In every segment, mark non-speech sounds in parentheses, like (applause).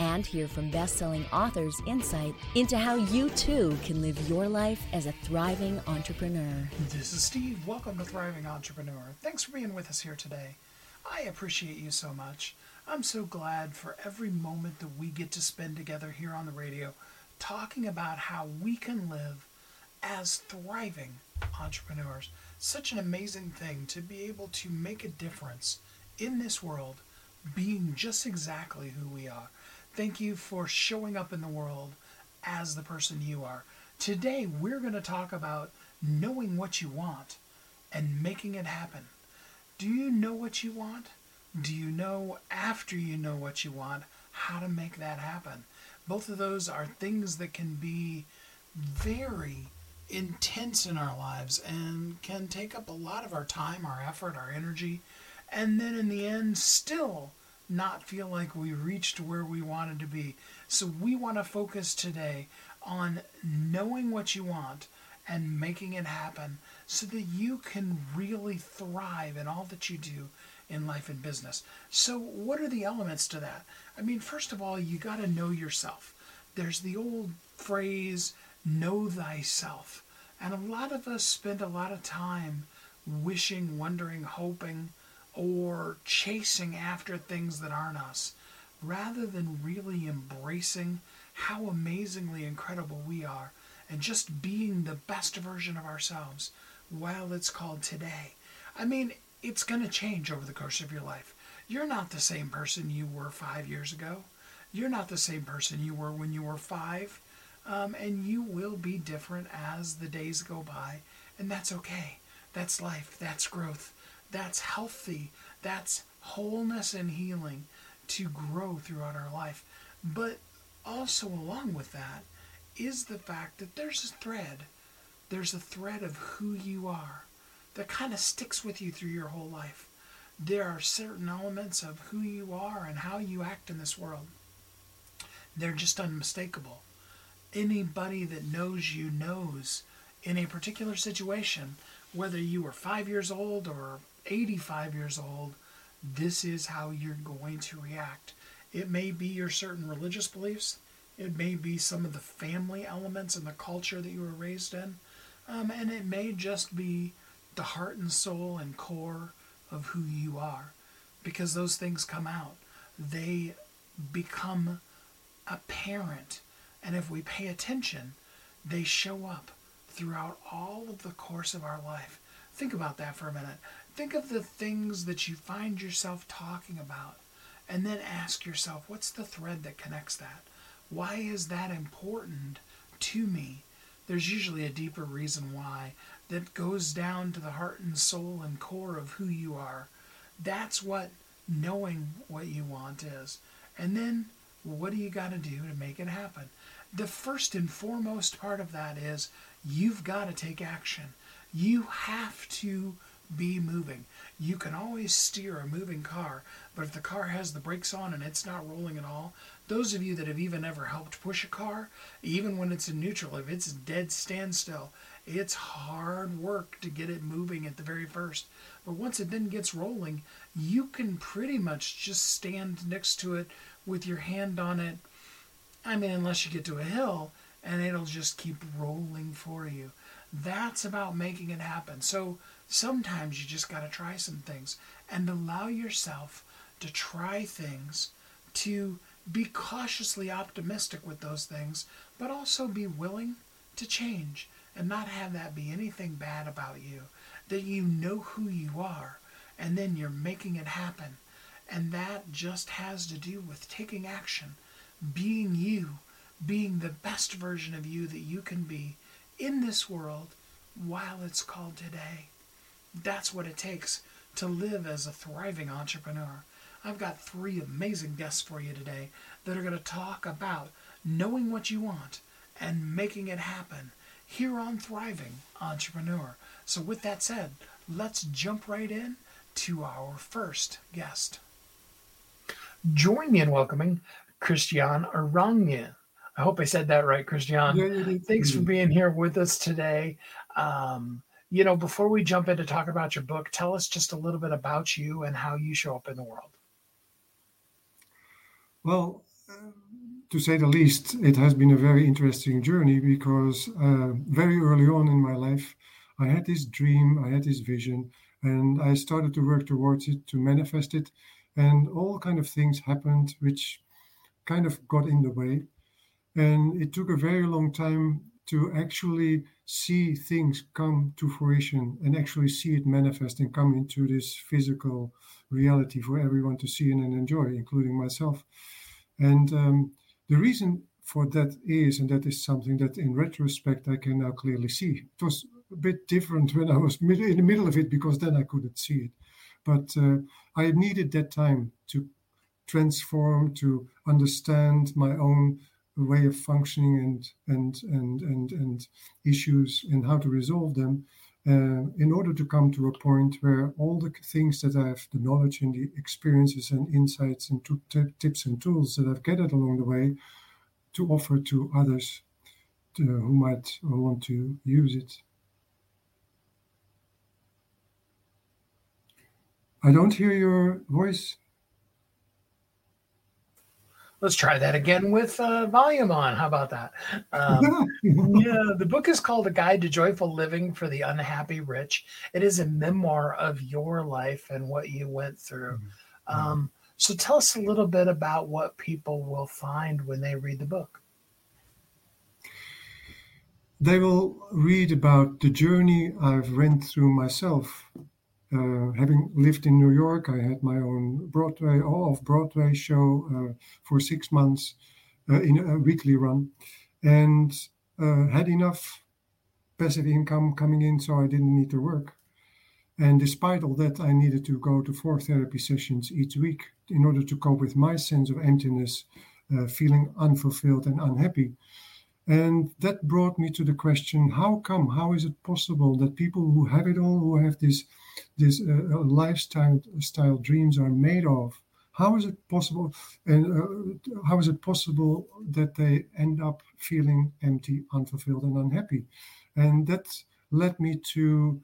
And hear from best selling authors' insight into how you too can live your life as a thriving entrepreneur. This is Steve. Welcome to Thriving Entrepreneur. Thanks for being with us here today. I appreciate you so much. I'm so glad for every moment that we get to spend together here on the radio talking about how we can live as thriving entrepreneurs. Such an amazing thing to be able to make a difference in this world, being just exactly who we are. Thank you for showing up in the world as the person you are. Today, we're going to talk about knowing what you want and making it happen. Do you know what you want? Do you know after you know what you want how to make that happen? Both of those are things that can be very intense in our lives and can take up a lot of our time, our effort, our energy, and then in the end still not feel like we reached where we wanted to be. So we want to focus today on knowing what you want and making it happen so that you can really thrive in all that you do in life and business. So, what are the elements to that? I mean, first of all, you got to know yourself. There's the old phrase, know thyself. And a lot of us spend a lot of time wishing, wondering, hoping, or chasing after things that aren't us, rather than really embracing how amazingly incredible we are and just being the best version of ourselves while it's called today. I mean, it's going to change over the course of your life. You're not the same person you were five years ago. You're not the same person you were when you were five. Um, and you will be different as the days go by. And that's okay. That's life. That's growth. That's healthy. That's wholeness and healing to grow throughout our life. But also, along with that, is the fact that there's a thread. There's a thread of who you are that kind of sticks with you through your whole life. There are certain elements of who you are and how you act in this world. They're just unmistakable. Anybody that knows you knows in a particular situation, whether you were five years old or 85 years old, this is how you're going to react. It may be your certain religious beliefs, it may be some of the family elements and the culture that you were raised in, um, and it may just be the heart and soul and core of who you are because those things come out. They become apparent. And if we pay attention, they show up throughout all of the course of our life. Think about that for a minute. Think of the things that you find yourself talking about, and then ask yourself, what's the thread that connects that? Why is that important to me? There's usually a deeper reason why that goes down to the heart and soul and core of who you are. That's what knowing what you want is. And then what do you got to do to make it happen? The first and foremost part of that is you've got to take action. You have to be moving. You can always steer a moving car, but if the car has the brakes on and it's not rolling at all, those of you that have even ever helped push a car, even when it's in neutral, if it's dead standstill, it's hard work to get it moving at the very first. But once it then gets rolling, you can pretty much just stand next to it with your hand on it. I mean, unless you get to a hill, and it'll just keep rolling for you. That's about making it happen. So sometimes you just got to try some things and allow yourself to try things, to be cautiously optimistic with those things, but also be willing to change and not have that be anything bad about you. That you know who you are and then you're making it happen. And that just has to do with taking action, being you, being the best version of you that you can be in this world while it's called today. That's what it takes to live as a thriving entrepreneur. I've got three amazing guests for you today that are going to talk about knowing what you want and making it happen here on Thriving Entrepreneur. So, with that said, let's jump right in to our first guest. Join me in welcoming Christiaan Arangye. I hope I said that right, Christiaan. Yeah, Thanks for being here with us today. Um, you know, before we jump into talking about your book, tell us just a little bit about you and how you show up in the world. Well, to say the least, it has been a very interesting journey because uh, very early on in my life, I had this dream, I had this vision, and I started to work towards it, to manifest it, and all kind of things happened which kind of got in the way. And it took a very long time to actually see things come to fruition and actually see it manifest and come into this physical reality for everyone to see and enjoy, including myself. And um, the reason for that is, and that is something that in retrospect I can now clearly see. It was a bit different when I was in the middle of it because then I couldn't see it. But uh, I needed that time to transform, to understand my own way of functioning and and and and and issues and how to resolve them uh, in order to come to a point where all the things that I have, the knowledge and the experiences and insights and t- tips and tools that I've gathered along the way, to offer to others to, who might want to use it. I don't hear your voice. Let's try that again with uh, volume on. How about that? Um, (laughs) yeah, the book is called A Guide to Joyful Living for the Unhappy Rich. It is a memoir of your life and what you went through. Mm-hmm. Um, so tell us a little bit about what people will find when they read the book. They will read about the journey I've went through myself uh, having lived in New York, I had my own Broadway, off Broadway show uh, for six months uh, in a weekly run, and had enough passive income coming in, so I didn't need to work. And despite all that, I needed to go to four therapy sessions each week in order to cope with my sense of emptiness, uh, feeling unfulfilled and unhappy. And that brought me to the question how come, how is it possible that people who have it all, who have this this uh, uh, lifestyle style dreams are made of. How is it possible? And uh, how is it possible that they end up feeling empty, unfulfilled, and unhappy? And that led me to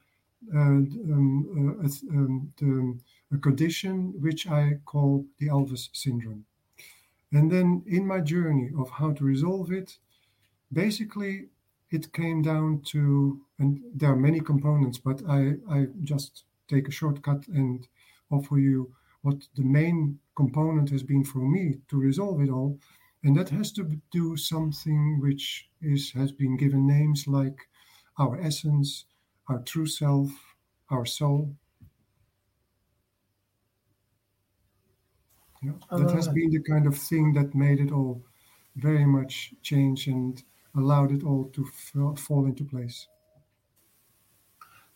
uh, um, uh, um, the, a condition which I call the Elvis syndrome. And then in my journey of how to resolve it, basically it came down to, and there are many components, but I, I just take a shortcut and offer you what the main component has been for me to resolve it all. And that has to do something which is has been given names like our essence, our true self, our soul. Yeah, that has been the kind of thing that made it all very much change and allowed it all to f- fall into place.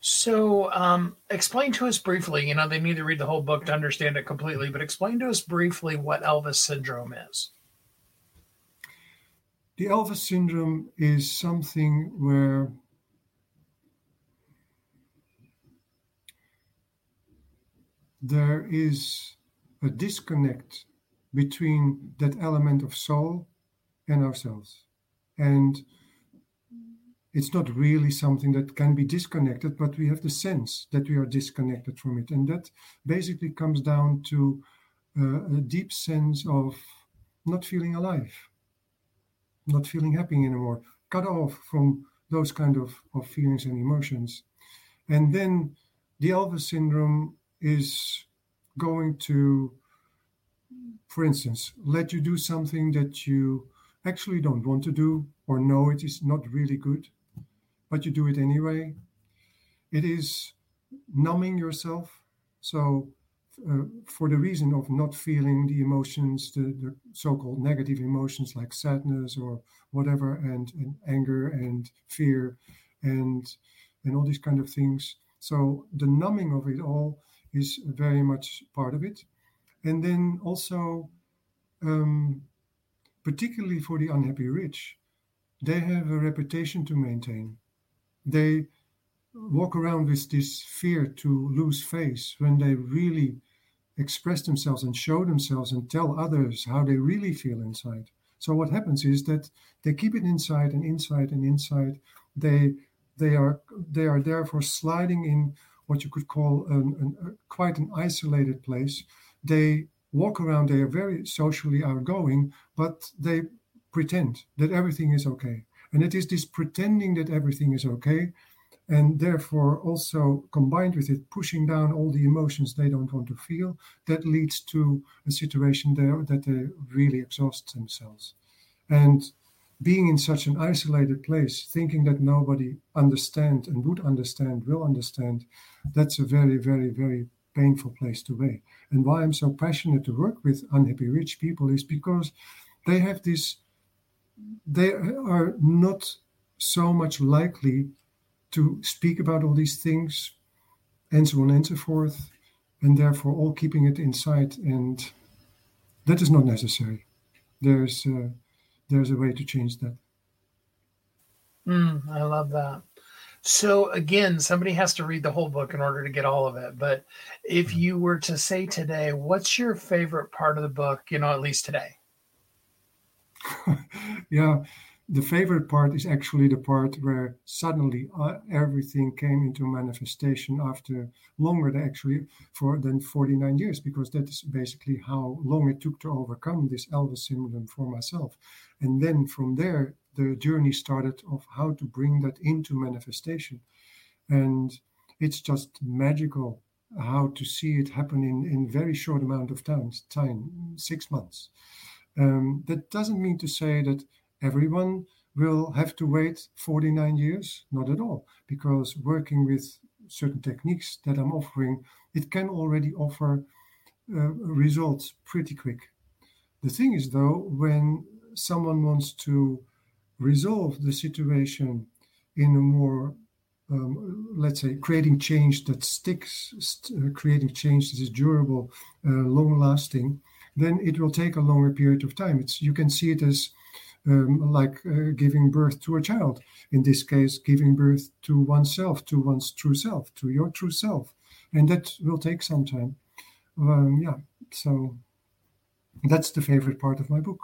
So, um, explain to us briefly. You know, they need to read the whole book to understand it completely, but explain to us briefly what Elvis syndrome is. The Elvis syndrome is something where there is a disconnect between that element of soul and ourselves. And it's not really something that can be disconnected, but we have the sense that we are disconnected from it. And that basically comes down to uh, a deep sense of not feeling alive, not feeling happy anymore, cut off from those kind of, of feelings and emotions. And then the Elvis syndrome is going to, for instance, let you do something that you actually don't want to do or know it is not really good but you do it anyway. It is numbing yourself. So, uh, for the reason of not feeling the emotions, the, the so called negative emotions like sadness or whatever, and, and anger and fear and, and all these kind of things. So, the numbing of it all is very much part of it. And then also, um, particularly for the unhappy rich, they have a reputation to maintain. They walk around with this fear to lose face when they really express themselves and show themselves and tell others how they really feel inside. So what happens is that they keep it inside and inside and inside. They they are they are therefore sliding in what you could call an, an, quite an isolated place. They walk around. They are very socially outgoing, but they pretend that everything is okay. And it is this pretending that everything is okay and therefore also combined with it pushing down all the emotions they don't want to feel that leads to a situation there that they really exhaust themselves and being in such an isolated place thinking that nobody understand and would understand will understand that's a very very very painful place to be and why i'm so passionate to work with unhappy rich people is because they have this they are not so much likely to speak about all these things and so on and so forth, and therefore all keeping it inside. And that is not necessary. There's uh, there's a way to change that. Mm, I love that. So again, somebody has to read the whole book in order to get all of it. But if mm-hmm. you were to say today, what's your favorite part of the book? You know, at least today. (laughs) yeah, the favorite part is actually the part where suddenly uh, everything came into manifestation after longer than actually for than 49 years because that is basically how long it took to overcome this elvis syndrome for myself and then from there the journey started of how to bring that into manifestation and it's just magical how to see it happen in in very short amount of time time six months um, that doesn't mean to say that everyone will have to wait 49 years? Not at all, because working with certain techniques that I'm offering, it can already offer uh, results pretty quick. The thing is, though, when someone wants to resolve the situation in a more um, let's say creating change that sticks, st- uh, creating change that is durable, uh, long lasting, then it will take a longer period of time. It's you can see it as um, like uh, giving birth to a child. In this case, giving birth to oneself, to one's true self, to your true self. And that will take some time. Um, yeah, so that's the favorite part of my book.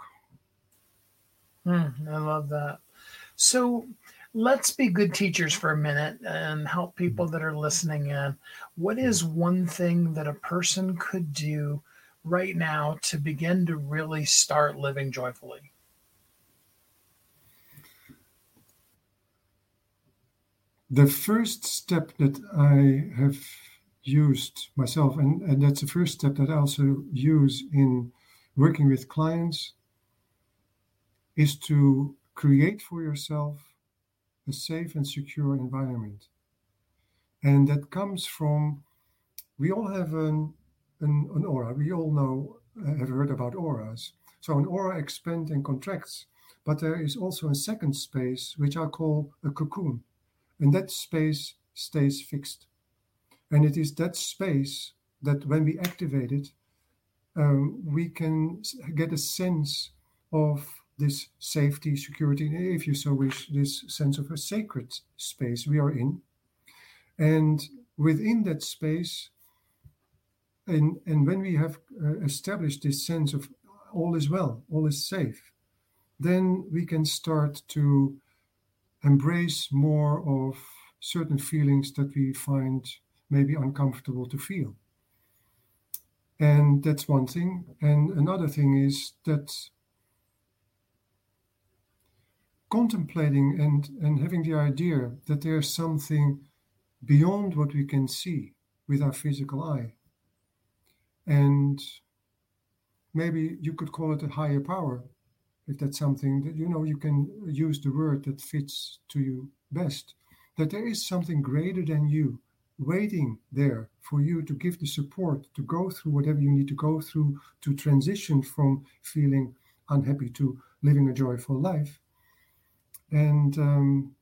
Mm, I love that. So let's be good teachers for a minute and help people that are listening in. What is one thing that a person could do right now to begin to really start living joyfully? the first step that I have used myself, and, and that's the first step that I also use in working with clients, is to create for yourself a safe and secure environment. And that comes from, we all have an, an, an aura. We all know, uh, have heard about auras. So an aura expands and contracts, but there is also a second space, which I call a cocoon and that space stays fixed. And it is that space that when we activate it, um, we can get a sense of this safety, security, if you so wish, this sense of a sacred space we are in. And within that space, and, and when we have uh, established this sense of all is well, all is safe, then we can start to embrace more of certain feelings that we find maybe uncomfortable to feel. And that's one thing. And another thing is that contemplating and, and having the idea that there's something beyond what we can see with our physical eye. And maybe you could call it a higher power if that's something that you know you can use the word that fits to you best that there is something greater than you waiting there for you to give the support to go through whatever you need to go through to transition from feeling unhappy to living a joyful life and um,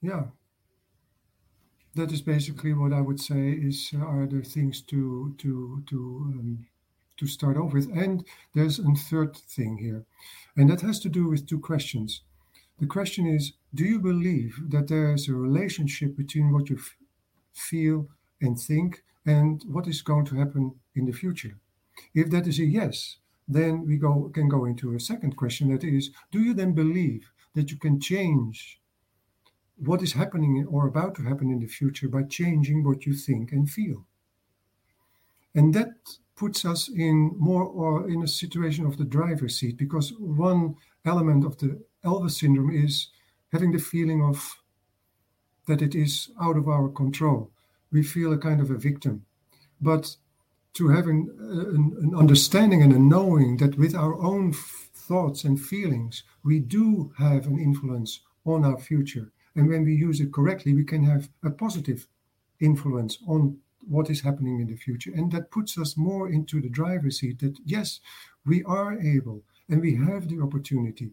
yeah that is basically what i would say is uh, are the things to to to um, to start off with. And there's a third thing here, and that has to do with two questions. The question is Do you believe that there is a relationship between what you f- feel and think and what is going to happen in the future? If that is a yes, then we go can go into a second question that is do you then believe that you can change what is happening or about to happen in the future by changing what you think and feel? And that puts us in more or in a situation of the driver's seat because one element of the elvis syndrome is having the feeling of that it is out of our control. We feel a kind of a victim. But to having an, an understanding and a knowing that with our own thoughts and feelings, we do have an influence on our future. And when we use it correctly, we can have a positive influence on what is happening in the future. And that puts us more into the driver's seat that, yes, we are able and we have the opportunity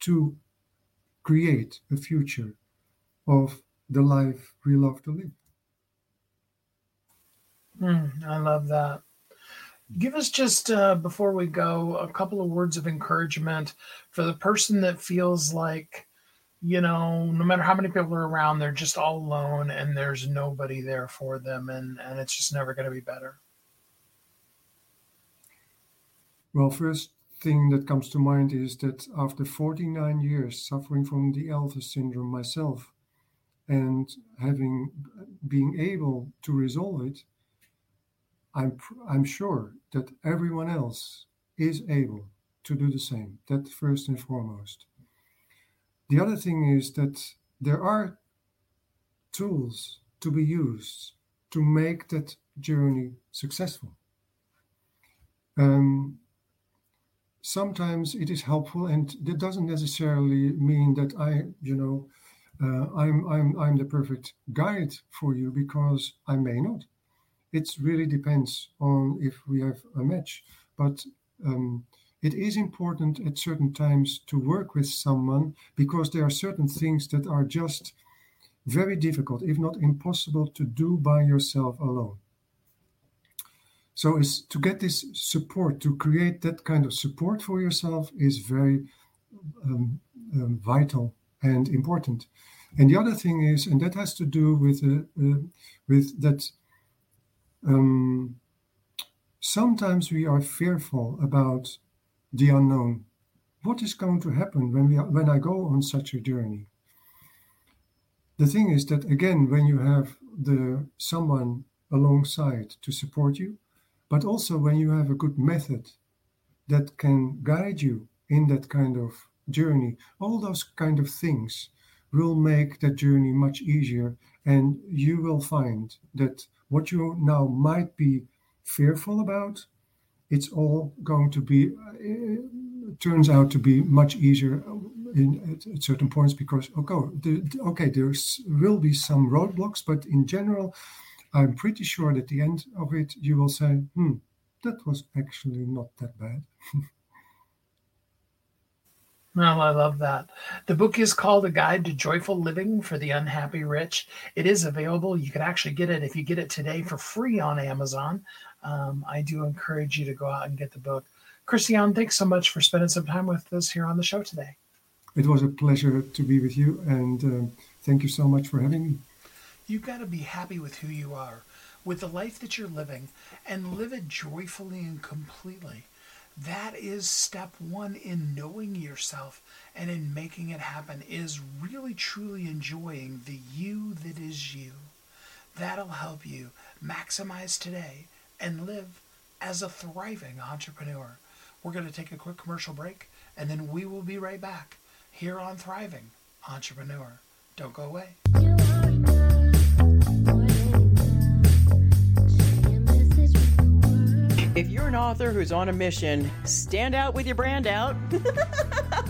to create a future of the life we love to live. Mm, I love that. Give us just uh, before we go a couple of words of encouragement for the person that feels like, you know, no matter how many people are around, they're just all alone and there's nobody there for them, and and it's just never going to be better. Well, first thing that comes to mind is that after 49 years suffering from the Elvis syndrome myself, and having being able to resolve it I'm, I'm sure that everyone else is able to do the same. That first and foremost. The other thing is that there are tools to be used to make that journey successful. Um, sometimes it is helpful, and that doesn't necessarily mean that I, you know, uh, I'm I'm I'm the perfect guide for you because I may not it really depends on if we have a match. But um, it is important at certain times to work with someone because there are certain things that are just very difficult, if not impossible, to do by yourself alone. So, is to get this support, to create that kind of support for yourself, is very um, um, vital and important. And the other thing is, and that has to do with uh, uh, with that um, sometimes we are fearful about the unknown. What is going to happen when we when I go on such a journey? The thing is that again, when you have the someone alongside to support you, but also when you have a good method that can guide you in that kind of journey, all those kind of things will make that journey much easier, and you will find that what you now might be fearful about, it's all going to be, uh, turns out to be much easier in, at, at, certain points because, okay, the, okay, there will be some roadblocks, but in general, I'm pretty sure that at the end of it, you will say, hmm, that was actually not that bad. (laughs) Well, I love that. The book is called A Guide to Joyful Living for the Unhappy Rich. It is available. You can actually get it if you get it today for free on Amazon. Um, I do encourage you to go out and get the book. Christiaan, thanks so much for spending some time with us here on the show today. It was a pleasure to be with you, and uh, thank you so much for having me. You've got to be happy with who you are, with the life that you're living, and live it joyfully and completely. That is step one in knowing yourself and in making it happen is really truly enjoying the you that is you. That'll help you maximize today and live as a thriving entrepreneur. We're going to take a quick commercial break and then we will be right back here on Thriving Entrepreneur. Don't go away. If you're an author who's on a mission, stand out with your brand out. (laughs)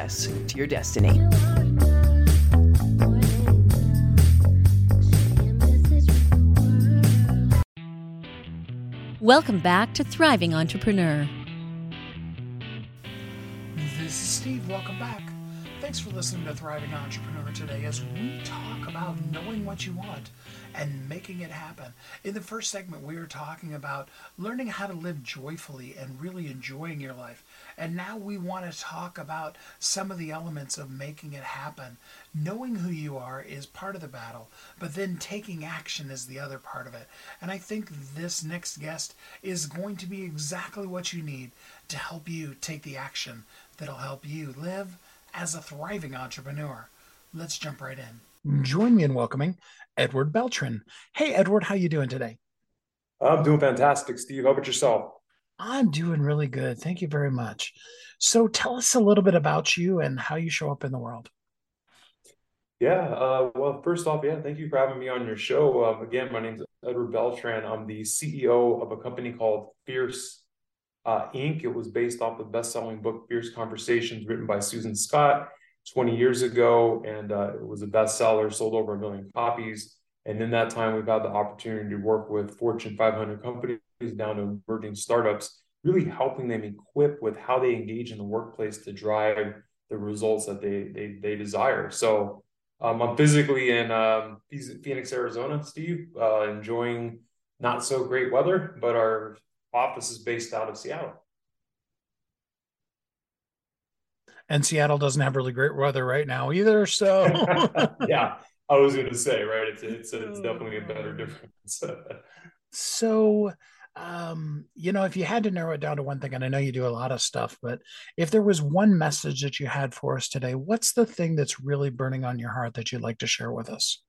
to your destiny. Welcome back to Thriving Entrepreneur. This is Steve. Welcome back. Thanks for listening to Thriving Entrepreneur today as we talk about knowing what you want and making it happen. In the first segment, we were talking about learning how to live joyfully and really enjoying your life. And now we want to talk about some of the elements of making it happen. Knowing who you are is part of the battle, but then taking action is the other part of it. And I think this next guest is going to be exactly what you need to help you take the action that'll help you live as a thriving entrepreneur. Let's jump right in. Join me in welcoming Edward Beltran. Hey, Edward, how you doing today? I'm doing fantastic, Steve. How about yourself? I'm doing really good. Thank you very much. So, tell us a little bit about you and how you show up in the world. Yeah. Uh, well, first off, yeah, thank you for having me on your show. Um, again, my name is Edward Beltran. I'm the CEO of a company called Fierce uh, Inc. It was based off the best-selling book Fierce Conversations, written by Susan Scott 20 years ago, and uh, it was a bestseller, sold over a million copies. And in that time, we've had the opportunity to work with Fortune 500 companies down to emerging startups, really helping them equip with how they engage in the workplace to drive the results that they they, they desire. So um, I'm physically in um, Phoenix, Arizona, Steve, uh, enjoying not so great weather, but our office is based out of Seattle. And Seattle doesn't have really great weather right now either. So (laughs) yeah, I was going to say right. It's it's, it's definitely a better difference. (laughs) so um, you know, if you had to narrow it down to one thing, and I know you do a lot of stuff, but if there was one message that you had for us today, what's the thing that's really burning on your heart that you'd like to share with us?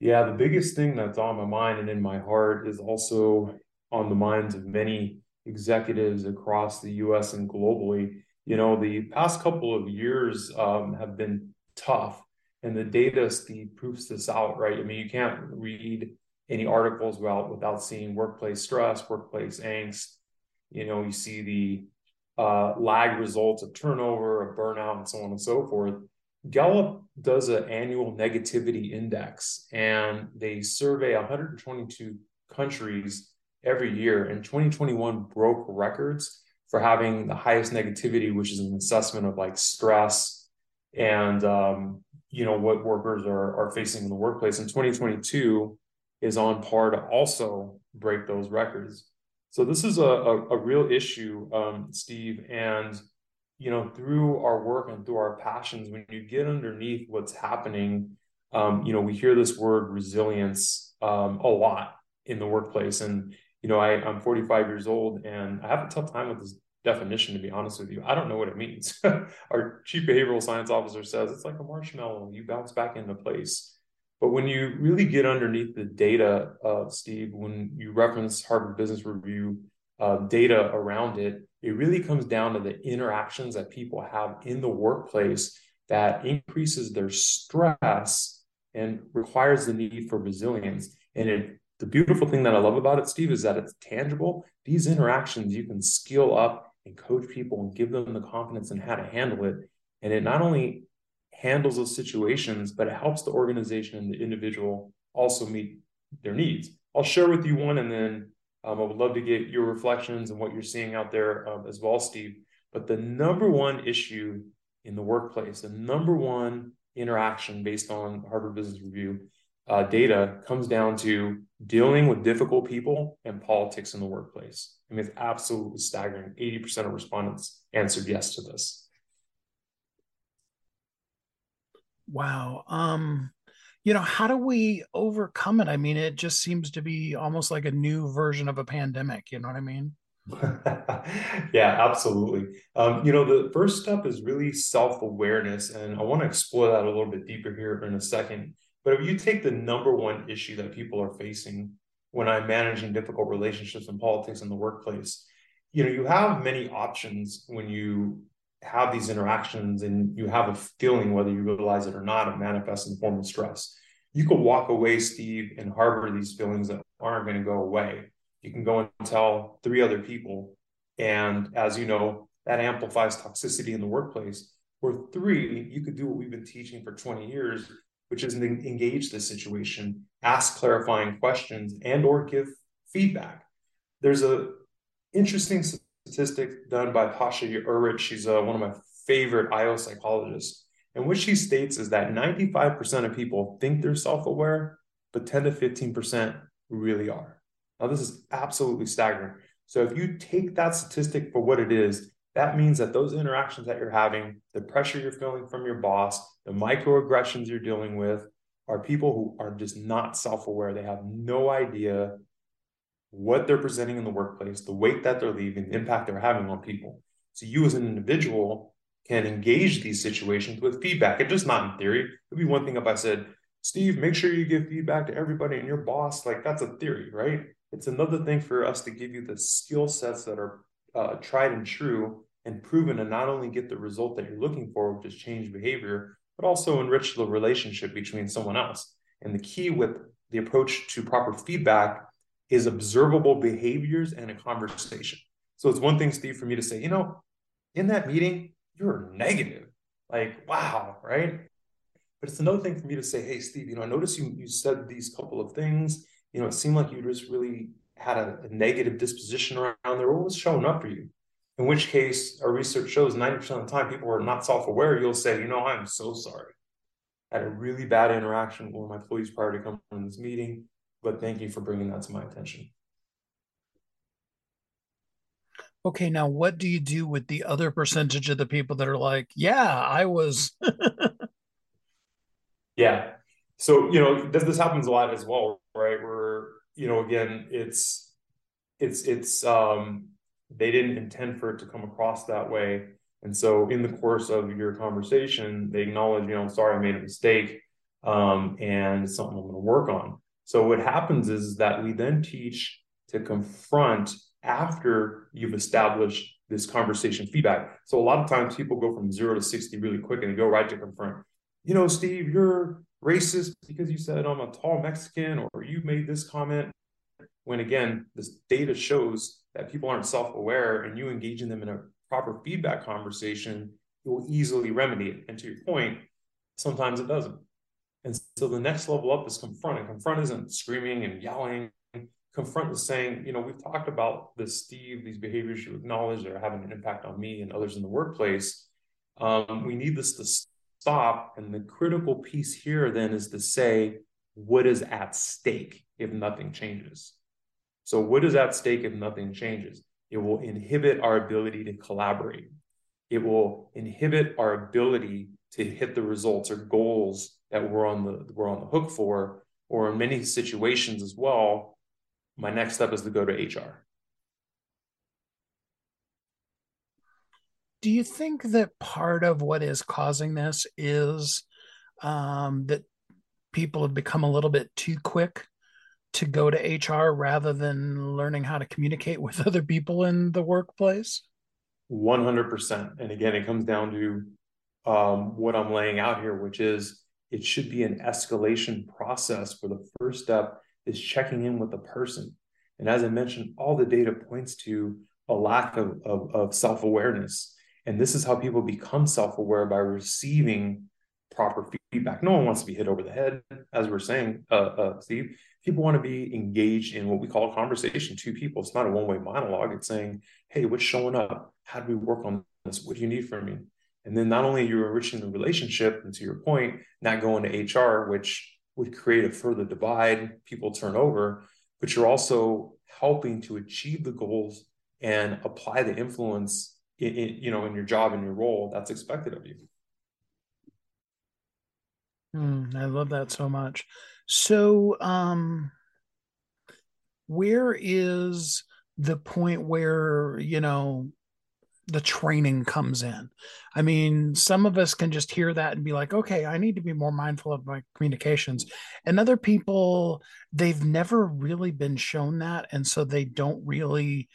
Yeah, the biggest thing that's on my mind and in my heart is also on the minds of many executives across the US and globally. You know, the past couple of years um, have been tough, and the data, Steve, proves this out, right? I mean, you can't read any articles about without seeing workplace stress, workplace angst. You know, you see the uh, lag results of turnover, of burnout, and so on and so forth. Gallup does an annual negativity index, and they survey 122 countries every year. And 2021 broke records for having the highest negativity, which is an assessment of like stress and um, you know what workers are are facing in the workplace. And 2022 is on par to also break those records. So this is a, a, a real issue, um, Steve. And, you know, through our work and through our passions, when you get underneath what's happening, um, you know, we hear this word resilience um, a lot in the workplace. And, you know, I, I'm 45 years old and I have a tough time with this definition, to be honest with you. I don't know what it means. (laughs) our chief behavioral science officer says it's like a marshmallow, you bounce back into place. But when you really get underneath the data, uh, Steve, when you reference Harvard Business Review uh, data around it, it really comes down to the interactions that people have in the workplace that increases their stress and requires the need for resilience. And it, the beautiful thing that I love about it, Steve, is that it's tangible. These interactions, you can skill up and coach people and give them the confidence in how to handle it. And it not only handles those situations, but it helps the organization and the individual also meet their needs. I'll share with you one, and then um, I would love to get your reflections and what you're seeing out there um, as well, Steve. But the number one issue in the workplace, the number one interaction based on Harvard Business Review uh, data comes down to dealing with difficult people and politics in the workplace. I mean, it's absolutely staggering. 80% of respondents answered yes to this. Wow. Um, you know, how do we overcome it? I mean, it just seems to be almost like a new version of a pandemic. You know what I mean? (laughs) yeah, absolutely. Um, you know, the first step is really self awareness. And I want to explore that a little bit deeper here in a second. But if you take the number one issue that people are facing when I'm managing difficult relationships in politics in the workplace, you know, you have many options when you have these interactions and you have a feeling, whether you realize it or not, it manifests in the form of stress. You could walk away, Steve, and harbor these feelings that aren't going to go away you can go and tell three other people. And as you know, that amplifies toxicity in the workplace. Or three, you could do what we've been teaching for 20 years, which is engage the situation, ask clarifying questions, and or give feedback. There's a interesting statistic done by Tasha Eurich. She's uh, one of my favorite IO psychologists. And what she states is that 95% of people think they're self-aware, but 10 to 15% really are. Now, this is absolutely staggering. So, if you take that statistic for what it is, that means that those interactions that you're having, the pressure you're feeling from your boss, the microaggressions you're dealing with, are people who are just not self aware. They have no idea what they're presenting in the workplace, the weight that they're leaving, the impact they're having on people. So, you as an individual can engage these situations with feedback It's just not in theory. It'd be one thing if I said, Steve, make sure you give feedback to everybody and your boss. Like that's a theory, right? It's another thing for us to give you the skill sets that are uh, tried and true and proven to not only get the result that you're looking for, which is change behavior, but also enrich the relationship between someone else. And the key with the approach to proper feedback is observable behaviors and a conversation. So it's one thing, Steve, for me to say, you know, in that meeting, you're negative. Like, wow, right? But it's another thing for me to say, hey, Steve, you know, I noticed you you said these couple of things you know, it seemed like you just really had a, a negative disposition around there. What was showing up for you? In which case, our research shows 90% of the time people are not self aware. You'll say, you know, I'm so sorry. I had a really bad interaction with one of my employees prior to coming to this meeting, but thank you for bringing that to my attention. Okay, now what do you do with the other percentage of the people that are like, yeah, I was. (laughs) yeah. So, you know, this, this happens a lot as well, right? Where, you know, again, it's, it's, it's, um, they didn't intend for it to come across that way. And so in the course of your conversation, they acknowledge, you know, I'm sorry, I made a mistake. Um, and it's something I'm going to work on. So what happens is that we then teach to confront after you've established this conversation feedback. So a lot of times people go from zero to 60 really quick and they go right to confront. You know, Steve, you're racist because you said I'm a tall Mexican or you made this comment. When again, this data shows that people aren't self aware and you engaging them in a proper feedback conversation, it will easily remedy it. And to your point, sometimes it doesn't. And so the next level up is confront. And confront isn't screaming and yelling. Confront is saying, you know, we've talked about this, Steve, these behaviors you acknowledge are having an impact on me and others in the workplace. Um, we need this to stop. And the critical piece here then is to say, what is at stake if nothing changes? So, what is at stake if nothing changes? It will inhibit our ability to collaborate. It will inhibit our ability to hit the results or goals that we're on the we're on the hook for. Or in many situations as well, my next step is to go to HR. do you think that part of what is causing this is um, that people have become a little bit too quick to go to HR rather than learning how to communicate with (laughs) other people in the workplace? 100%. And again, it comes down to um, what I'm laying out here, which is it should be an escalation process where the first step is checking in with the person. And as I mentioned, all the data points to a lack of, of, of self awareness and this is how people become self aware by receiving proper feedback. No one wants to be hit over the head, as we're saying, uh, uh, Steve. People want to be engaged in what we call a conversation. Two people. It's not a one way monologue. It's saying, "Hey, what's showing up? How do we work on this? What do you need from me? And then not only are you're enriching the relationship, and to your point, not going to HR, which would create a further divide, people turn over, but you're also helping to achieve the goals and apply the influence in, in you know in your job and your role that's expected of you. Mm, I love that so much. So, um, where is the point where you know the training comes in. I mean, some of us can just hear that and be like, okay, I need to be more mindful of my communications. And other people, they've never really been shown that. And so they don't really,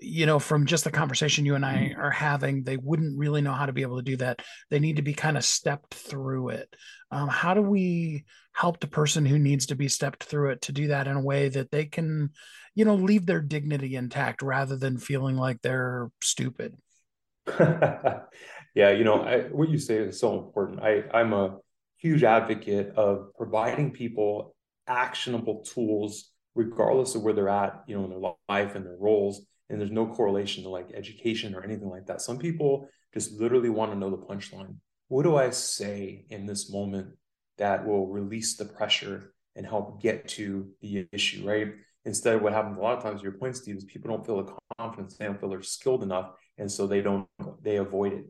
you know, from just the conversation you and I mm-hmm. are having, they wouldn't really know how to be able to do that. They need to be kind of stepped through it. Um, how do we help the person who needs to be stepped through it to do that in a way that they can you know leave their dignity intact rather than feeling like they're stupid. (laughs) Yeah you know I, what you say is so important. I i'm a huge advocate of providing people actionable tools regardless of where they're at you know in their life and their roles and there's no correlation to like education or anything like that. Some people just literally want to know the punchline. What do i say in this moment that will release the pressure and help get to the issue right Instead, of what happens a lot of times, your point, Steve, is people don't feel the confidence, they don't feel they're skilled enough, and so they don't they avoid it.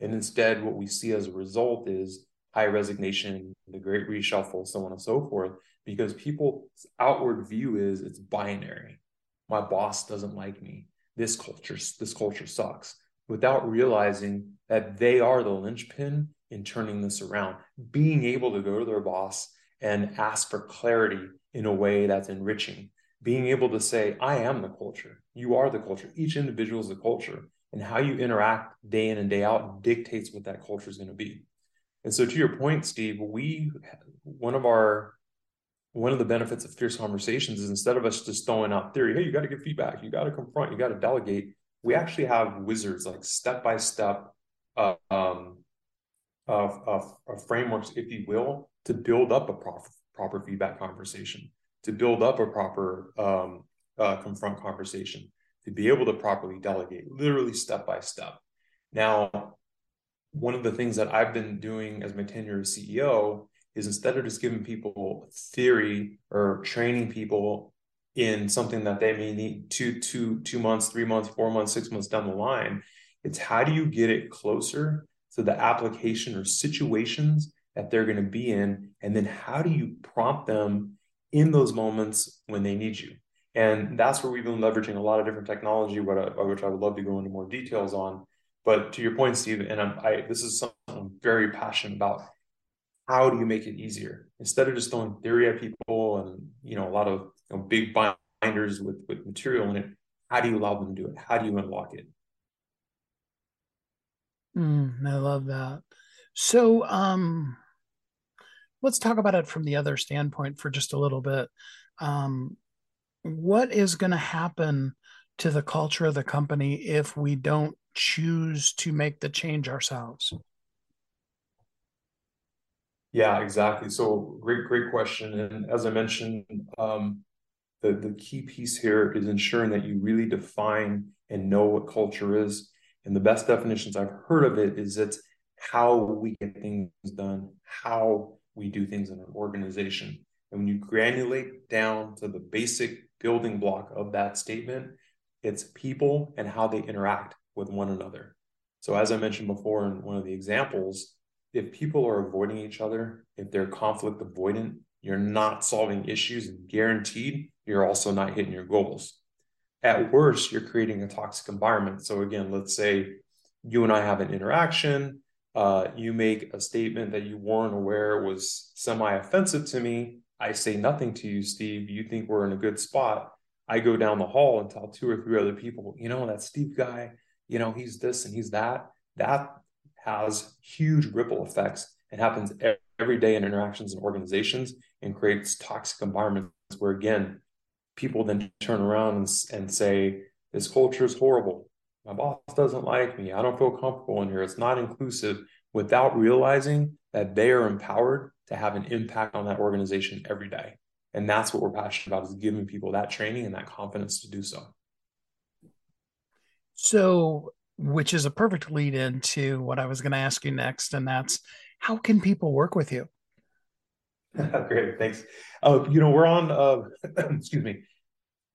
And instead, what we see as a result is high resignation, the great reshuffle, so on and so forth, because people's outward view is it's binary. My boss doesn't like me. This culture, this culture sucks, without realizing that they are the linchpin in turning this around. Being able to go to their boss and ask for clarity in a way that's enriching being able to say, I am the culture. You are the culture. Each individual is the culture. And how you interact day in and day out dictates what that culture is going to be. And so to your point, Steve, we one of our one of the benefits of fierce conversations is instead of us just throwing out theory, hey, you got to give feedback, you got to confront, you got to delegate. We actually have wizards like step by step um, of, of, of, frameworks, if you will, to build up a proper, proper feedback conversation to build up a proper um, uh, confront conversation, to be able to properly delegate, literally step by step. Now, one of the things that I've been doing as my tenure as CEO is instead of just giving people theory or training people in something that they may need two, two, two months, three months, four months, six months down the line, it's how do you get it closer to the application or situations that they're going to be in, and then how do you prompt them in those moments when they need you. And that's where we've been leveraging a lot of different technology, which I, which I would love to go into more details on. But to your point, Steve, and I'm, I, this is something I'm very passionate about. How do you make it easier instead of just throwing theory at people and you know a lot of you know, big binders with with material in it? How do you allow them to do it? How do you unlock it? Mm, I love that. So, um, let's talk about it from the other standpoint for just a little bit. Um, what is going to happen to the culture of the company if we don't choose to make the change ourselves? Yeah, exactly. So great, great question. And as I mentioned, um, the, the key piece here is ensuring that you really define and know what culture is. And the best definitions I've heard of it is it's how we get things done, how we do things in an organization. And when you granulate down to the basic building block of that statement, it's people and how they interact with one another. So, as I mentioned before in one of the examples, if people are avoiding each other, if they're conflict avoidant, you're not solving issues and guaranteed you're also not hitting your goals. At worst, you're creating a toxic environment. So, again, let's say you and I have an interaction uh, you make a statement that you weren't aware was semi offensive to me. I say nothing to you, Steve. You think we're in a good spot. I go down the hall and tell two or three other people, you know, that Steve guy, you know, he's this and he's that. That has huge ripple effects. It happens every day in interactions and organizations and creates toxic environments where, again, people then turn around and, and say, this culture is horrible my boss doesn't like me. I don't feel comfortable in here. It's not inclusive without realizing that they are empowered to have an impact on that organization every day. And that's what we're passionate about is giving people that training and that confidence to do so. So which is a perfect lead into what I was going to ask you next, and that's how can people work with you? (laughs) Great, thanks. Uh, you know, we're on, uh, (clears throat) excuse me,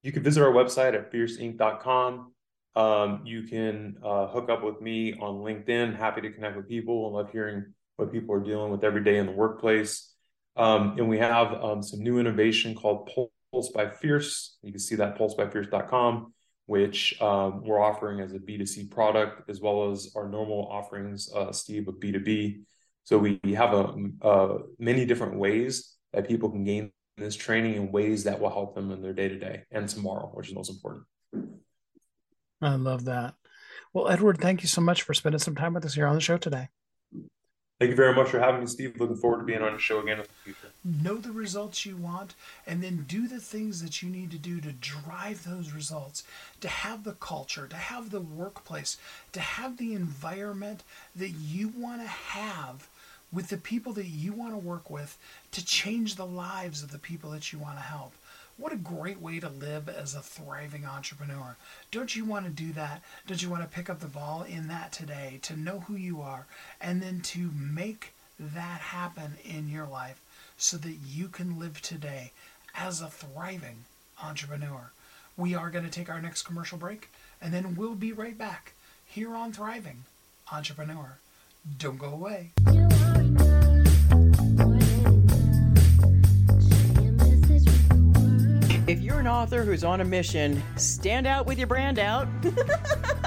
you can visit our website at fierceinc.com. Um, you can uh, hook up with me on LinkedIn. Happy to connect with people and love hearing what people are dealing with every day in the workplace. Um, and we have um, some new innovation called Pulse by Fierce. You can see that pulsebyfierce.com, which um, we're offering as a B2C product, as well as our normal offerings, uh, Steve, of B2B. So we have a, a, many different ways that people can gain this training in ways that will help them in their day to day and tomorrow, which is most important. I love that. Well, Edward, thank you so much for spending some time with us here on the show today. Thank you very much for having me, Steve. Looking forward to being on the show again in the future. Know the results you want and then do the things that you need to do to drive those results, to have the culture, to have the workplace, to have the environment that you want to have with the people that you want to work with to change the lives of the people that you want to help. What a great way to live as a thriving entrepreneur. Don't you want to do that? Don't you want to pick up the ball in that today, to know who you are, and then to make that happen in your life so that you can live today as a thriving entrepreneur? We are going to take our next commercial break, and then we'll be right back here on Thriving Entrepreneur. Don't go away. If you're an author who's on a mission, stand out with your brand out. (laughs)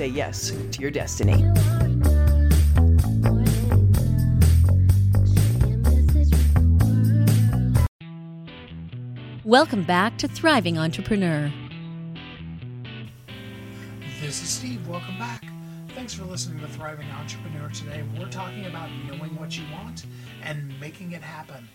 say yes to your destiny. Welcome back to Thriving Entrepreneur. This is Steve. Welcome back. Thanks for listening to Thriving Entrepreneur today. We're talking about knowing what you want and making it happen.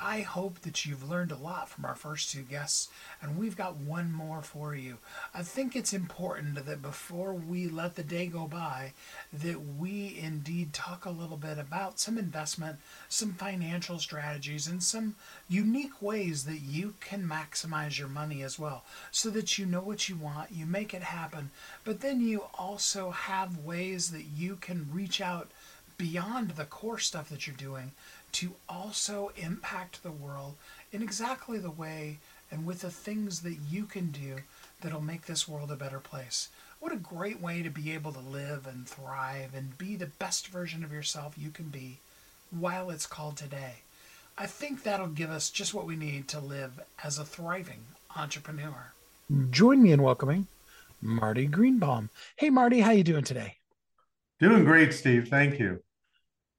I hope that you've learned a lot from our first two guests, and we've got one more for you. I think it's important that before we let the day go by, that we indeed talk a little bit about some investment, some financial strategies, and some unique ways that you can maximize your money as well, so that you know what you want, you make it happen, but then you also have ways that you can reach out beyond the core stuff that you're doing to also impact the world in exactly the way and with the things that you can do that'll make this world a better place. What a great way to be able to live and thrive and be the best version of yourself you can be while it's called today. I think that'll give us just what we need to live as a thriving entrepreneur. Join me in welcoming Marty Greenbaum. Hey Marty, how you doing today? Doing great, Steve. Thank you.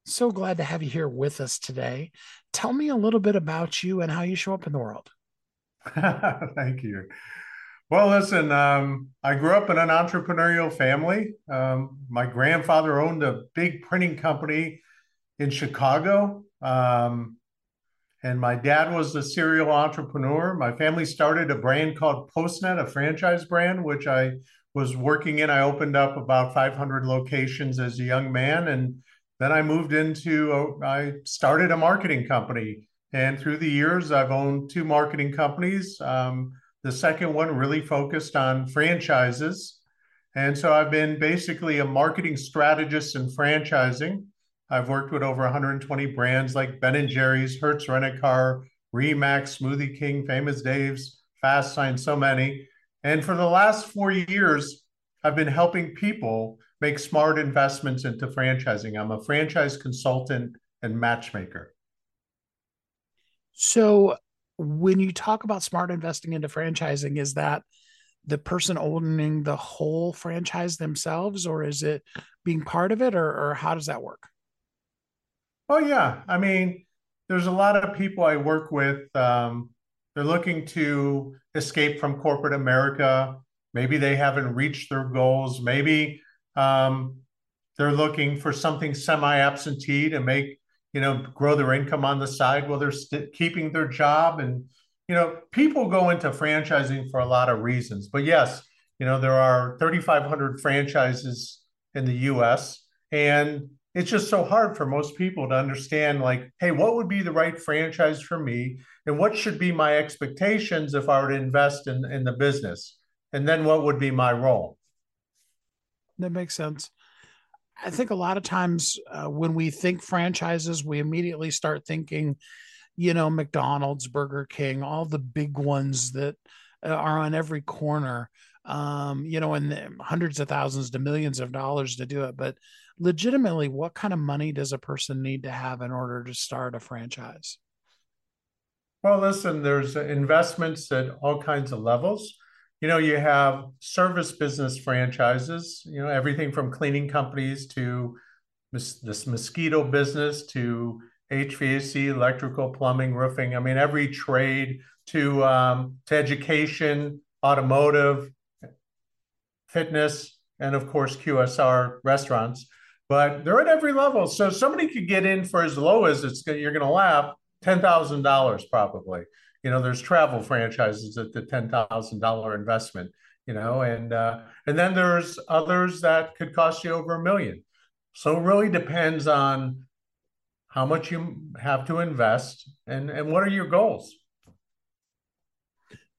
So glad to have you here with us today. Tell me a little bit about you and how you show up in the world. (laughs) Thank you. Well, listen, um, I grew up in an entrepreneurial family. Um, my grandfather owned a big printing company in Chicago. Um, and my dad was a serial entrepreneur. My family started a brand called Postnet, a franchise brand, which I was working in. I opened up about 500 locations as a young man and then I moved into, a, I started a marketing company. And through the years, I've owned two marketing companies. Um, the second one really focused on franchises. And so I've been basically a marketing strategist in franchising. I've worked with over 120 brands like Ben and Jerry's, Hertz Rent a Car, Remax, Smoothie King, Famous Dave's, Fast Sign, so many. And for the last four years, I've been helping people make smart investments into franchising. I'm a franchise consultant and matchmaker. So, when you talk about smart investing into franchising, is that the person owning the whole franchise themselves, or is it being part of it, or, or how does that work? Oh, yeah. I mean, there's a lot of people I work with. Um, they're looking to escape from corporate America. Maybe they haven't reached their goals. Maybe um, they're looking for something semi-absentee to make you know grow their income on the side while they're st- keeping their job. And you know, people go into franchising for a lot of reasons. But yes, you know, there are 3,500 franchises in the U.S. and it's just so hard for most people to understand like hey what would be the right franchise for me and what should be my expectations if i were to invest in, in the business and then what would be my role? That makes sense. I think a lot of times uh, when we think franchises we immediately start thinking you know mcdonald's burger king all the big ones that uh, are on every corner um, you know and hundreds of thousands to millions of dollars to do it. But legitimately what kind of money does a person need to have in order to start a franchise? Well listen there's investments at all kinds of levels you know you have service business franchises you know everything from cleaning companies to this mosquito business to hvac electrical plumbing roofing i mean every trade to um, to education automotive fitness and of course qsr restaurants but they're at every level. So somebody could get in for as low as it's you're going to laugh ten thousand dollars probably. You know, there's travel franchises at the ten thousand dollar investment. You know, and uh, and then there's others that could cost you over a million. So it really depends on how much you have to invest and and what are your goals.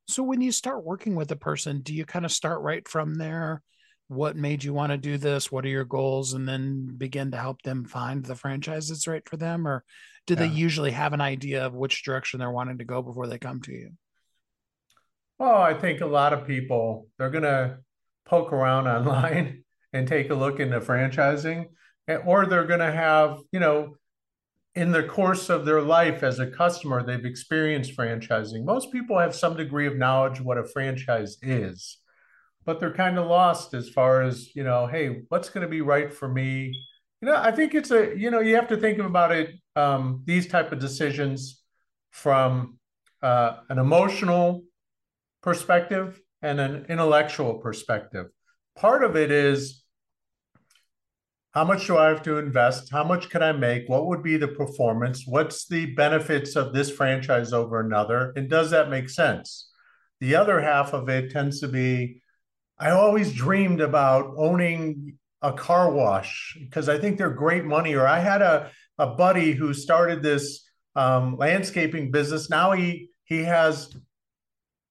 So when you start working with a person, do you kind of start right from there? What made you want to do this? What are your goals? And then begin to help them find the franchise that's right for them? Or do yeah. they usually have an idea of which direction they're wanting to go before they come to you? Well i think a lot of people they're going to poke around (laughs) online and take a look into franchising eh, or they're going to have you know in the course of their life as a customer they've experienced franchising. Most people have some degree of knowledge what a franchise is but they're kind of lost as far as you know hey what's going to be right for me? You know i think it's a you know you have to think about it um, these type of decisions from uh, an emotional perspective and an intellectual perspective. Part of it is how much do i have to invest? How much can i make? What would be the performance? What's the benefits of this franchise over another? And does that make sense? The other half of it tends to be I always dreamed about owning a car wash because I think they're great money. Or I had a, a buddy who started this um, landscaping business. Now he he has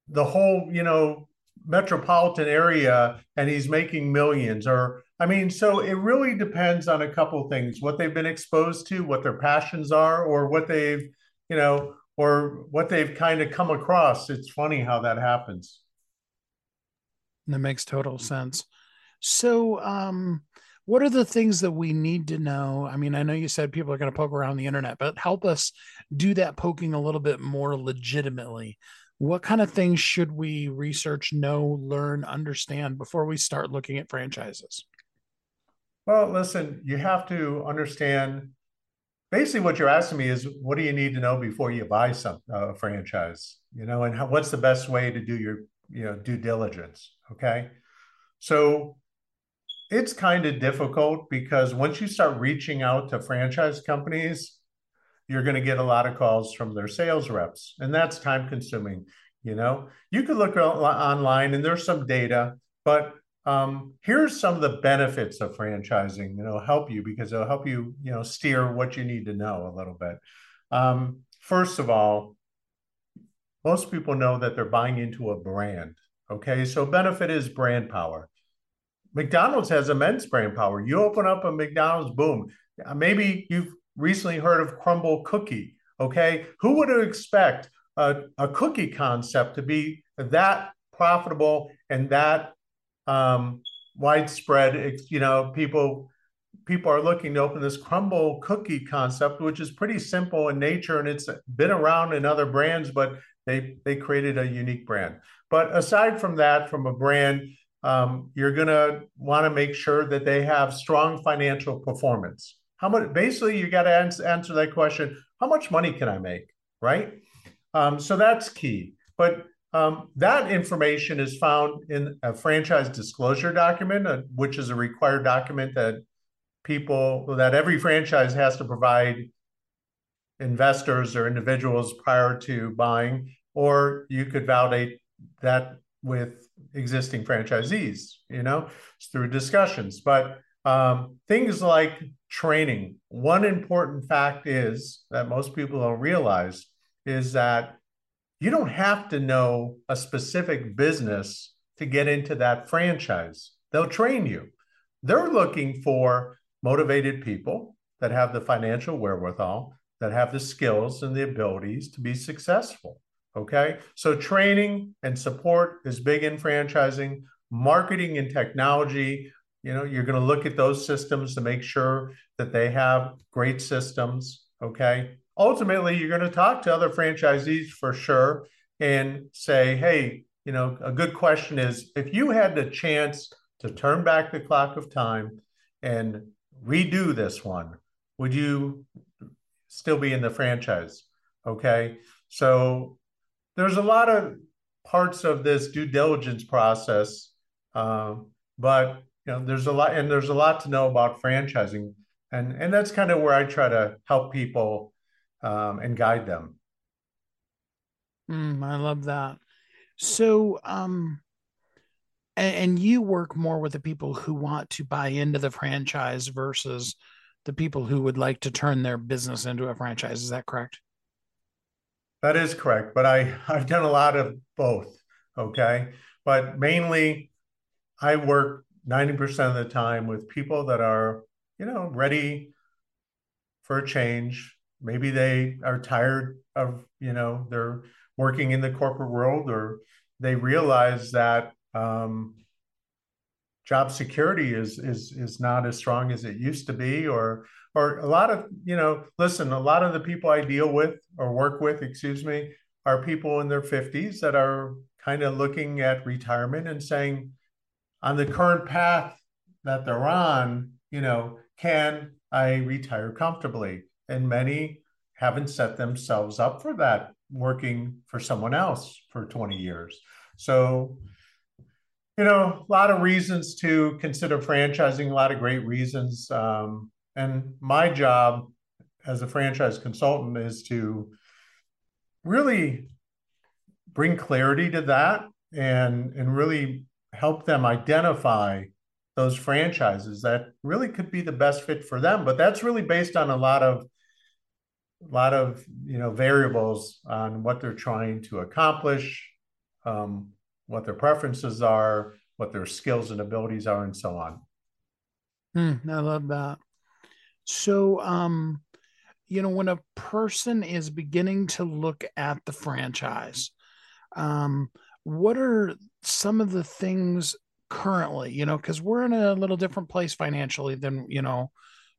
the whole you know metropolitan area and he's making millions or i mean so it really depends on a couple things what they've been exposed to what their passions are or what they've you know or what they've kind of come across it's funny how that happens that makes total sense. So, um, what are the things that we need to know? I mean, I know you said people are going to poke around the internet, but help us do that poking a little bit more legitimately. What kind of things should we research, know, learn, understand before we start looking at franchises? Well, listen, you have to understand basically what you're asking me is what do you need to know before you buy some uh, franchise you know and how, what's the best way to do your you know due diligence okay? So it's kind of difficult because once you start reaching out to franchise companies you're going to get a lot of calls from their sales reps and that's time consuming you know? You could look online and there's some data but um, here's some of the benefits of franchising know help you because it'll help you you know steer what you need to know a little bit. Um, first of all most people know that they're buying into a brand. Okay, so benefit is brand power. McDonald's has immense brand power. You open up a McDonald's, boom. Maybe you've recently heard of Crumbl Cookie. Okay, who would expect a, a cookie concept to be that profitable and that um, widespread. You know, people people are looking to open this Crumbl cookie concept, which is pretty simple in nature and it's been around in other brands, but they they created a unique brand. But aside from that, from a brand, um, you're going to want to make sure that they have strong financial performance. How much? Basically, you got to answer, answer that question: How much money can I make? Right. Um, so that's key. But um, that information is found in a franchise disclosure document, uh, which is a required document that people that every franchise has to provide investors or individuals prior to buying, or you could validate that with existing franchisees, you know, through discussions. But um, things like training, one important fact is that most people don't realize is that you don't have to know a specific business to get into that franchise. They'll train you. They're looking for motivated people that have the financial wherewithal, that have the skills and the abilities to be successful. Okay. So training and support is big in franchising, marketing and technology. You know, you're going to look at those systems to make sure that they have great systems. Okay. Ultimately, you're going to talk to other franchisees for sure and say, hey, you know, a good question is if you had the chance to turn back the clock of time and redo this one, would you still be in the franchise? Okay. So there's a lot of parts of this due diligence process, um, but you know, there's a lot, and there's a lot to know about franchising, and and that's kind of where I try to help people um, and guide them. Mm, I love that. So, um, and, and you work more with the people who want to buy into the franchise versus the people who would like to turn their business into a franchise. Is that correct? That is correct. But I, (laughs) I've done a lot of both. Okay. But mainly, I work 90% of the time with people that are, you know, ready for a change. Maybe they are tired of, you know, they're working in the corporate world or they realize that um, job security is is is not as strong as it used to be or or a lot of you know listen a lot of the people i deal with or work with excuse me are people in their 50s that are kind of looking at retirement and saying on the current path that they're on you know can i retire comfortably? And many haven't set themselves up for that working for someone else for 20 years. So you know, a lot of reasons to consider franchising, a lot of great reasons. Um, and my job as a franchise consultant is to really bring clarity to that and and really help them identify those franchises that really could be the best fit for them but that's really based on a lot of a lot of you know variables on what they're trying to accomplish um, what their preferences are, what their skills and abilities are, and so on. Mm, I love that. So, um, you know, when a person is beginning to look at the franchise, um, what are some of the things currently, you know, because we're in a little different place financially than, you know,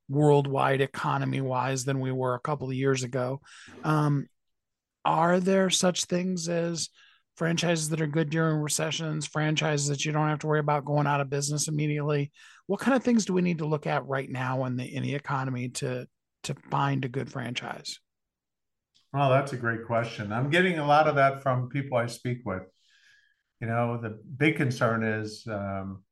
worldwide economy wise than we were a couple of years ago. Um, are there such things as franchises that are good during recessions, franchises that you don't have to worry about going out of business immediately. What kind of things do we need to look at right now in the in the economy to to find a good franchise? Well, that's a great question. I'm getting a lot of that from people I speak with. You know, the big concern is um,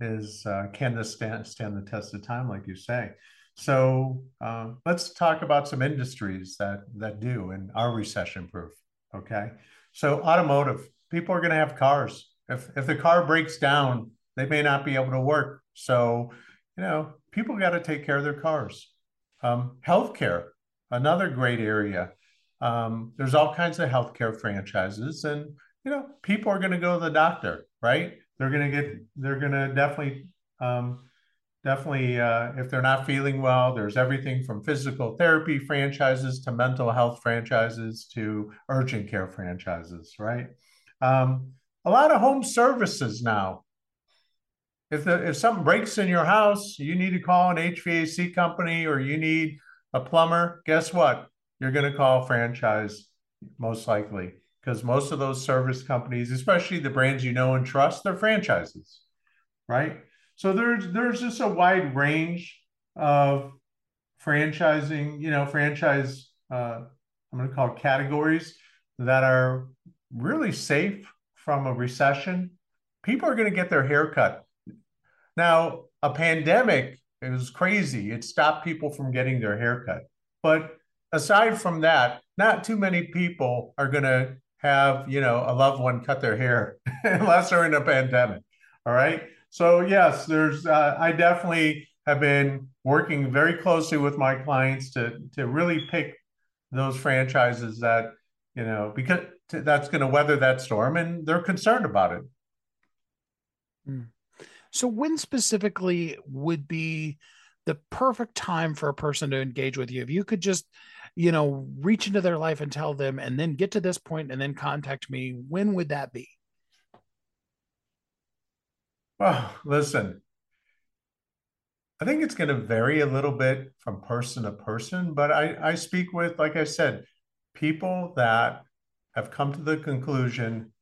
is uh, can this stand stand the test of time, like you say. So uh, let's talk about some industries that that do and are recession proof. Okay. So automotive, people are going to have cars. If if the car breaks down, they may not be able to work. So, you know, people got to take care of their cars. Um, healthcare, another great area. Um, there's all kinds of healthcare franchises, and you know, people are going to go to the doctor, right? They're going to get, they're going to definitely um, definitely uh, if they're not feeling well there's everything from physical therapy franchises to mental health franchises to urgent care franchises right um, a lot of home services now if the if something breaks in your house, you need to call an HVAC company or you need a plumber. Guess what? You're going to call franchise most likely because most of those service companies, especially the brands you know and trust, they're franchises, right? So there's there's just a wide range of franchising, you know, franchise. Uh, I'm going to call it categories that are really safe from a recession. People are going to get their hair cut. Now, a pandemic it was crazy. It stopped people from getting their hair cut. But aside from that, not too many people are going to have, you know, a loved one cut their hair (laughs) unless they're in a pandemic. All right. So, yes, there's, uh, I definitely have been working very closely with my clients to, to really pick those franchises that, you know, because that's going to weather that storm and they're concerned about it. Mm. So, when specifically would be the perfect time for a person to engage with you? If you could just, you know, reach into their life and tell them, and then get to this point and then contact me, when would that be? Well, listen, I think it's going to vary a little bit from person to person, but I, I speak with, like I said, people that have come to the conclusion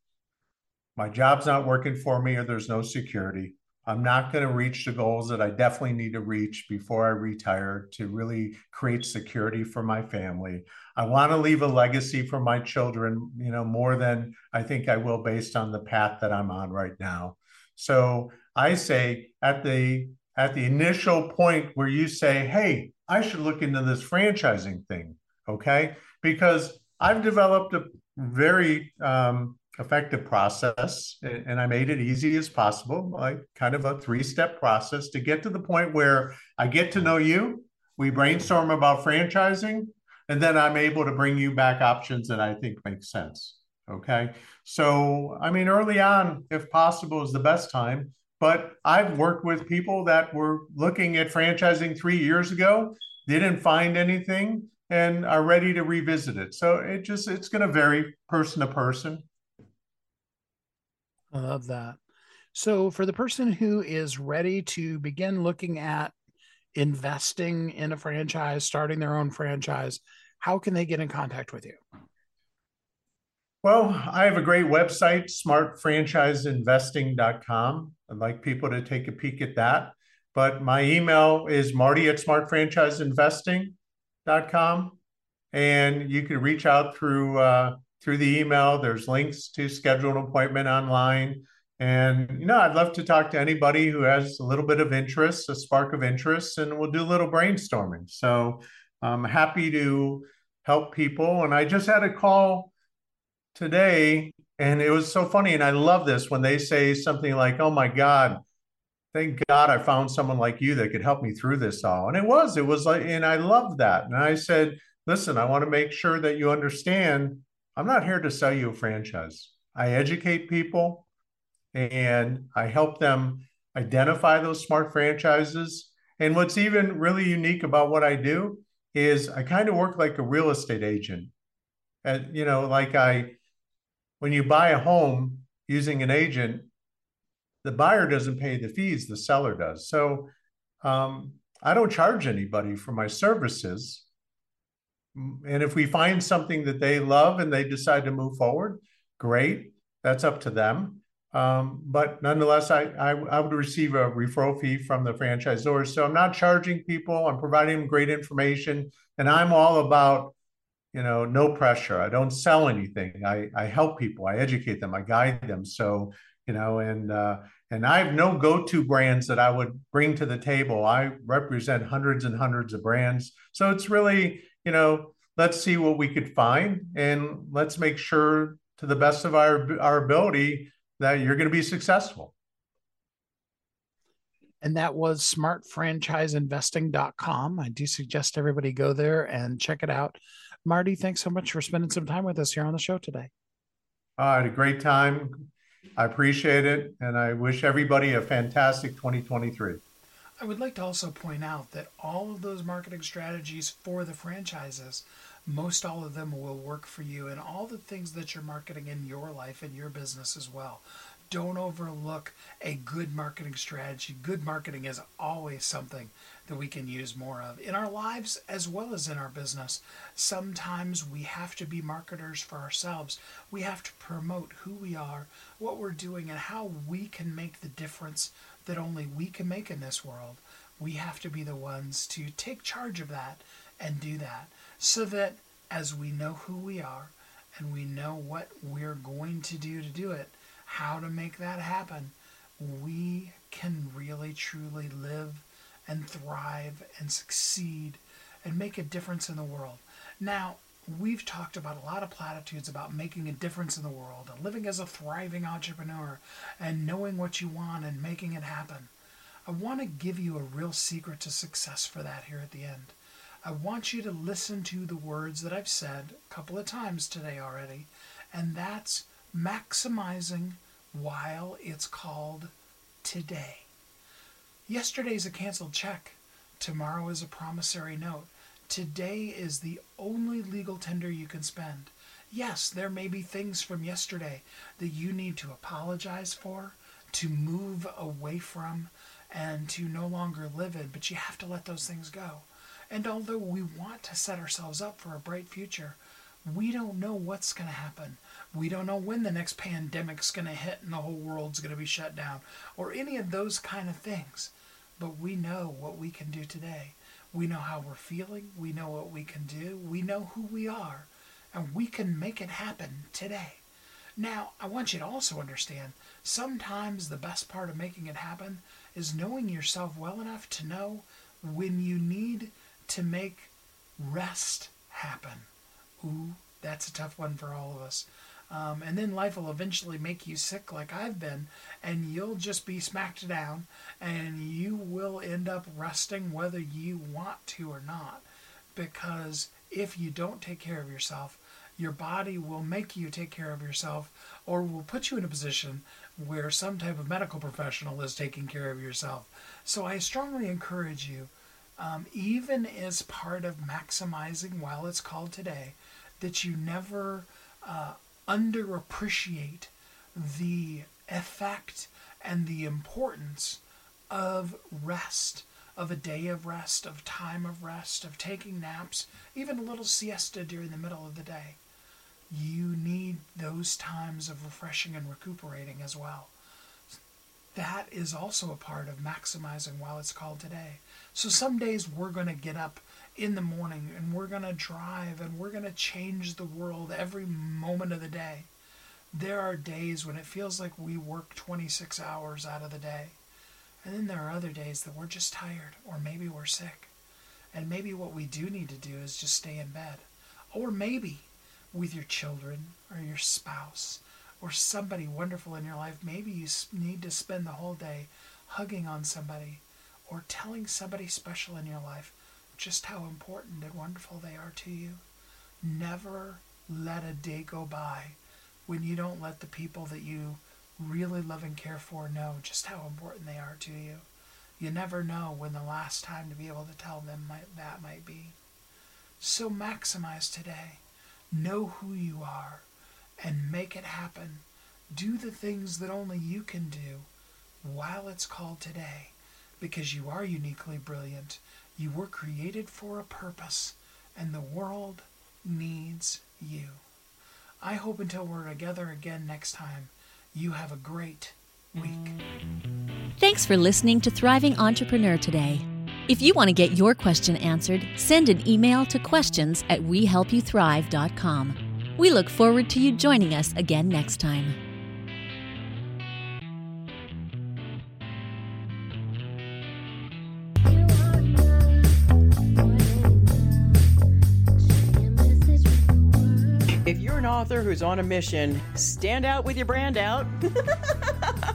my job's not working for me or there's no security. I'm not going to reach the goals that I definitely need to reach before I retire to really create security for my family. I want to leave a legacy for my children, you know, more than I think I will based on the path that I'm on right now. So I say at the at the initial point where you say, "Hey, I should look into this franchising thing," okay? Because I've developed a very um, effective process and i made it easy as possible like kind of a three step process to get to the point where i get to know you we brainstorm about franchising and then i'm able to bring you back options that i think make sense okay? So i mean early on if possible is the best time. But i've worked with people that were looking at franchising three years ago. Didn't find anything and are ready to revisit it. So it just it's going to vary person to person. I love that. So, for the person who is ready to begin looking at investing in a franchise, starting their own franchise, how can they get in contact with you? Well, I have a great website, smartfranchiseinvesting.com. I'd like people to take a peek at that. But my email is marty at smartfranchiseinvesting.com. And you can reach out through uh, through the email. There's links to schedule an appointment online. And, you know, I'd love to talk to anybody who has a little bit of interest, a spark of interest, and we'll do a little brainstorming. So I'm happy to help people. And I just had a call today, and it was so funny. And I love this when they say something like, oh my God, thank God I found someone like you that could help me through this all. And it was, it was like, and I love that. And I said, listen, I want to make sure that you understand I'm not here to sell you a franchise. I educate people and I help them identify those smart franchises. And what's even really unique about what I do is I kind of work like a real estate agent. And, you know, like I, when you buy a home using an agent, the buyer doesn't pay the fees, the seller does. So um, I don't charge anybody for my services and if we find something that they love and they decide to move forward, great. That's up to them. Um, but nonetheless, I, I, I would receive a referral fee from the franchisors. So I'm not charging people. I'm providing them great information, and I'm all about you know no pressure. I don't sell anything. I I help people. I educate them. I guide them. So you know, and uh, and I have no go-to brands that I would bring to the table. I represent hundreds and hundreds of brands. So it's really you know, let's see what we could find and let's make sure to the best of our our ability that you're going to be successful. And that was smartfranchiseinvesting.com. I do suggest everybody go there and check it out. Marty, thanks so much for spending some time with us here on the show today. Uh, I had a great time. I appreciate it. And I wish everybody a fantastic 2023. I would like to also point out that all of those marketing strategies for the franchises, most all of them will work for you and all the things that you're marketing in your life and your business as well. Don't overlook a good marketing strategy. Good marketing is always something that we can use more of in our lives as well as in our business. Sometimes we have to be marketers for ourselves. We have to promote who we are, what we're doing, and how we can make the difference that only we can make in this world. We have to be the ones to take charge of that and do that so that as we know who we are and we know what we're going to do to do it, how to make that happen, we can really truly live and thrive and succeed and make a difference in the world. Now, we've talked about a lot of platitudes about making a difference in the world and living as a thriving entrepreneur and knowing what you want and making it happen. I want to give you a real secret to success for that here at the end. I want you to listen to the words that I've said a couple of times today already, and that's maximizing while it's called today. Yesterday's a canceled check. Tomorrow is a promissory note. Today is the only legal tender you can spend. Yes, there may be things from yesterday that you need to apologize for, to move away from, and to no longer live in, but you have to let those things go. And although we want to set ourselves up for a bright future, we don't know what's going to happen. We don't know when the next pandemic's going to hit and the whole world's going to be shut down or any of those kind of things. But we know what we can do today. We know how we're feeling. We know what we can do. We know who we are. And we can make it happen today. Now, I want you to also understand sometimes the best part of making it happen is knowing yourself well enough to know when you need to make rest happen. Ooh, that's a tough one for all of us. Um, and then life will eventually make you sick like I've been, and you'll just be smacked down, and you will end up resting whether you want to or not. Because if you don't take care of yourself, your body will make you take care of yourself or will put you in a position where some type of medical professional is taking care of yourself. So I strongly encourage you, um, even as part of maximizing while it's called today, that you never uh, underappreciate the effect and the importance of rest, of a day of rest, of time of rest, of taking naps, even a little siesta during the middle of the day. You need those times of refreshing and recuperating as well. That is also a part of maximizing while it's called today. So some days we're going to get up in the morning and we're going to drive and we're going to change the world every moment of the day. There are days when it feels like we work 26 hours out of the day. And then there are other days that we're just tired or maybe we're sick. And maybe what we do need to do is just stay in bed. Or maybe with your children or your spouse or somebody wonderful in your life, maybe you need to spend the whole day hugging on somebody or telling somebody special in your life just how important and wonderful they are to you. Never let a day go by when you don't let the people that you really love and care for know just how important they are to you. You never know when the last time to be able to tell them might, that might be. So maximize today. Know who you are and make it happen. Do the things that only you can do while it's called today because you are uniquely brilliant you were created for a purpose, and the world needs you. I hope until we're together again next time, you have a great week. Thanks for listening to Thriving Entrepreneur today. If you want to get your question answered, send an email to questions at wehelpyouthrive.com. We look forward to you joining us again next time. Who's on a mission. Stand out with your brand out. (laughs)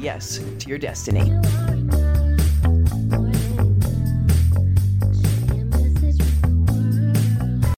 yes to your destiny.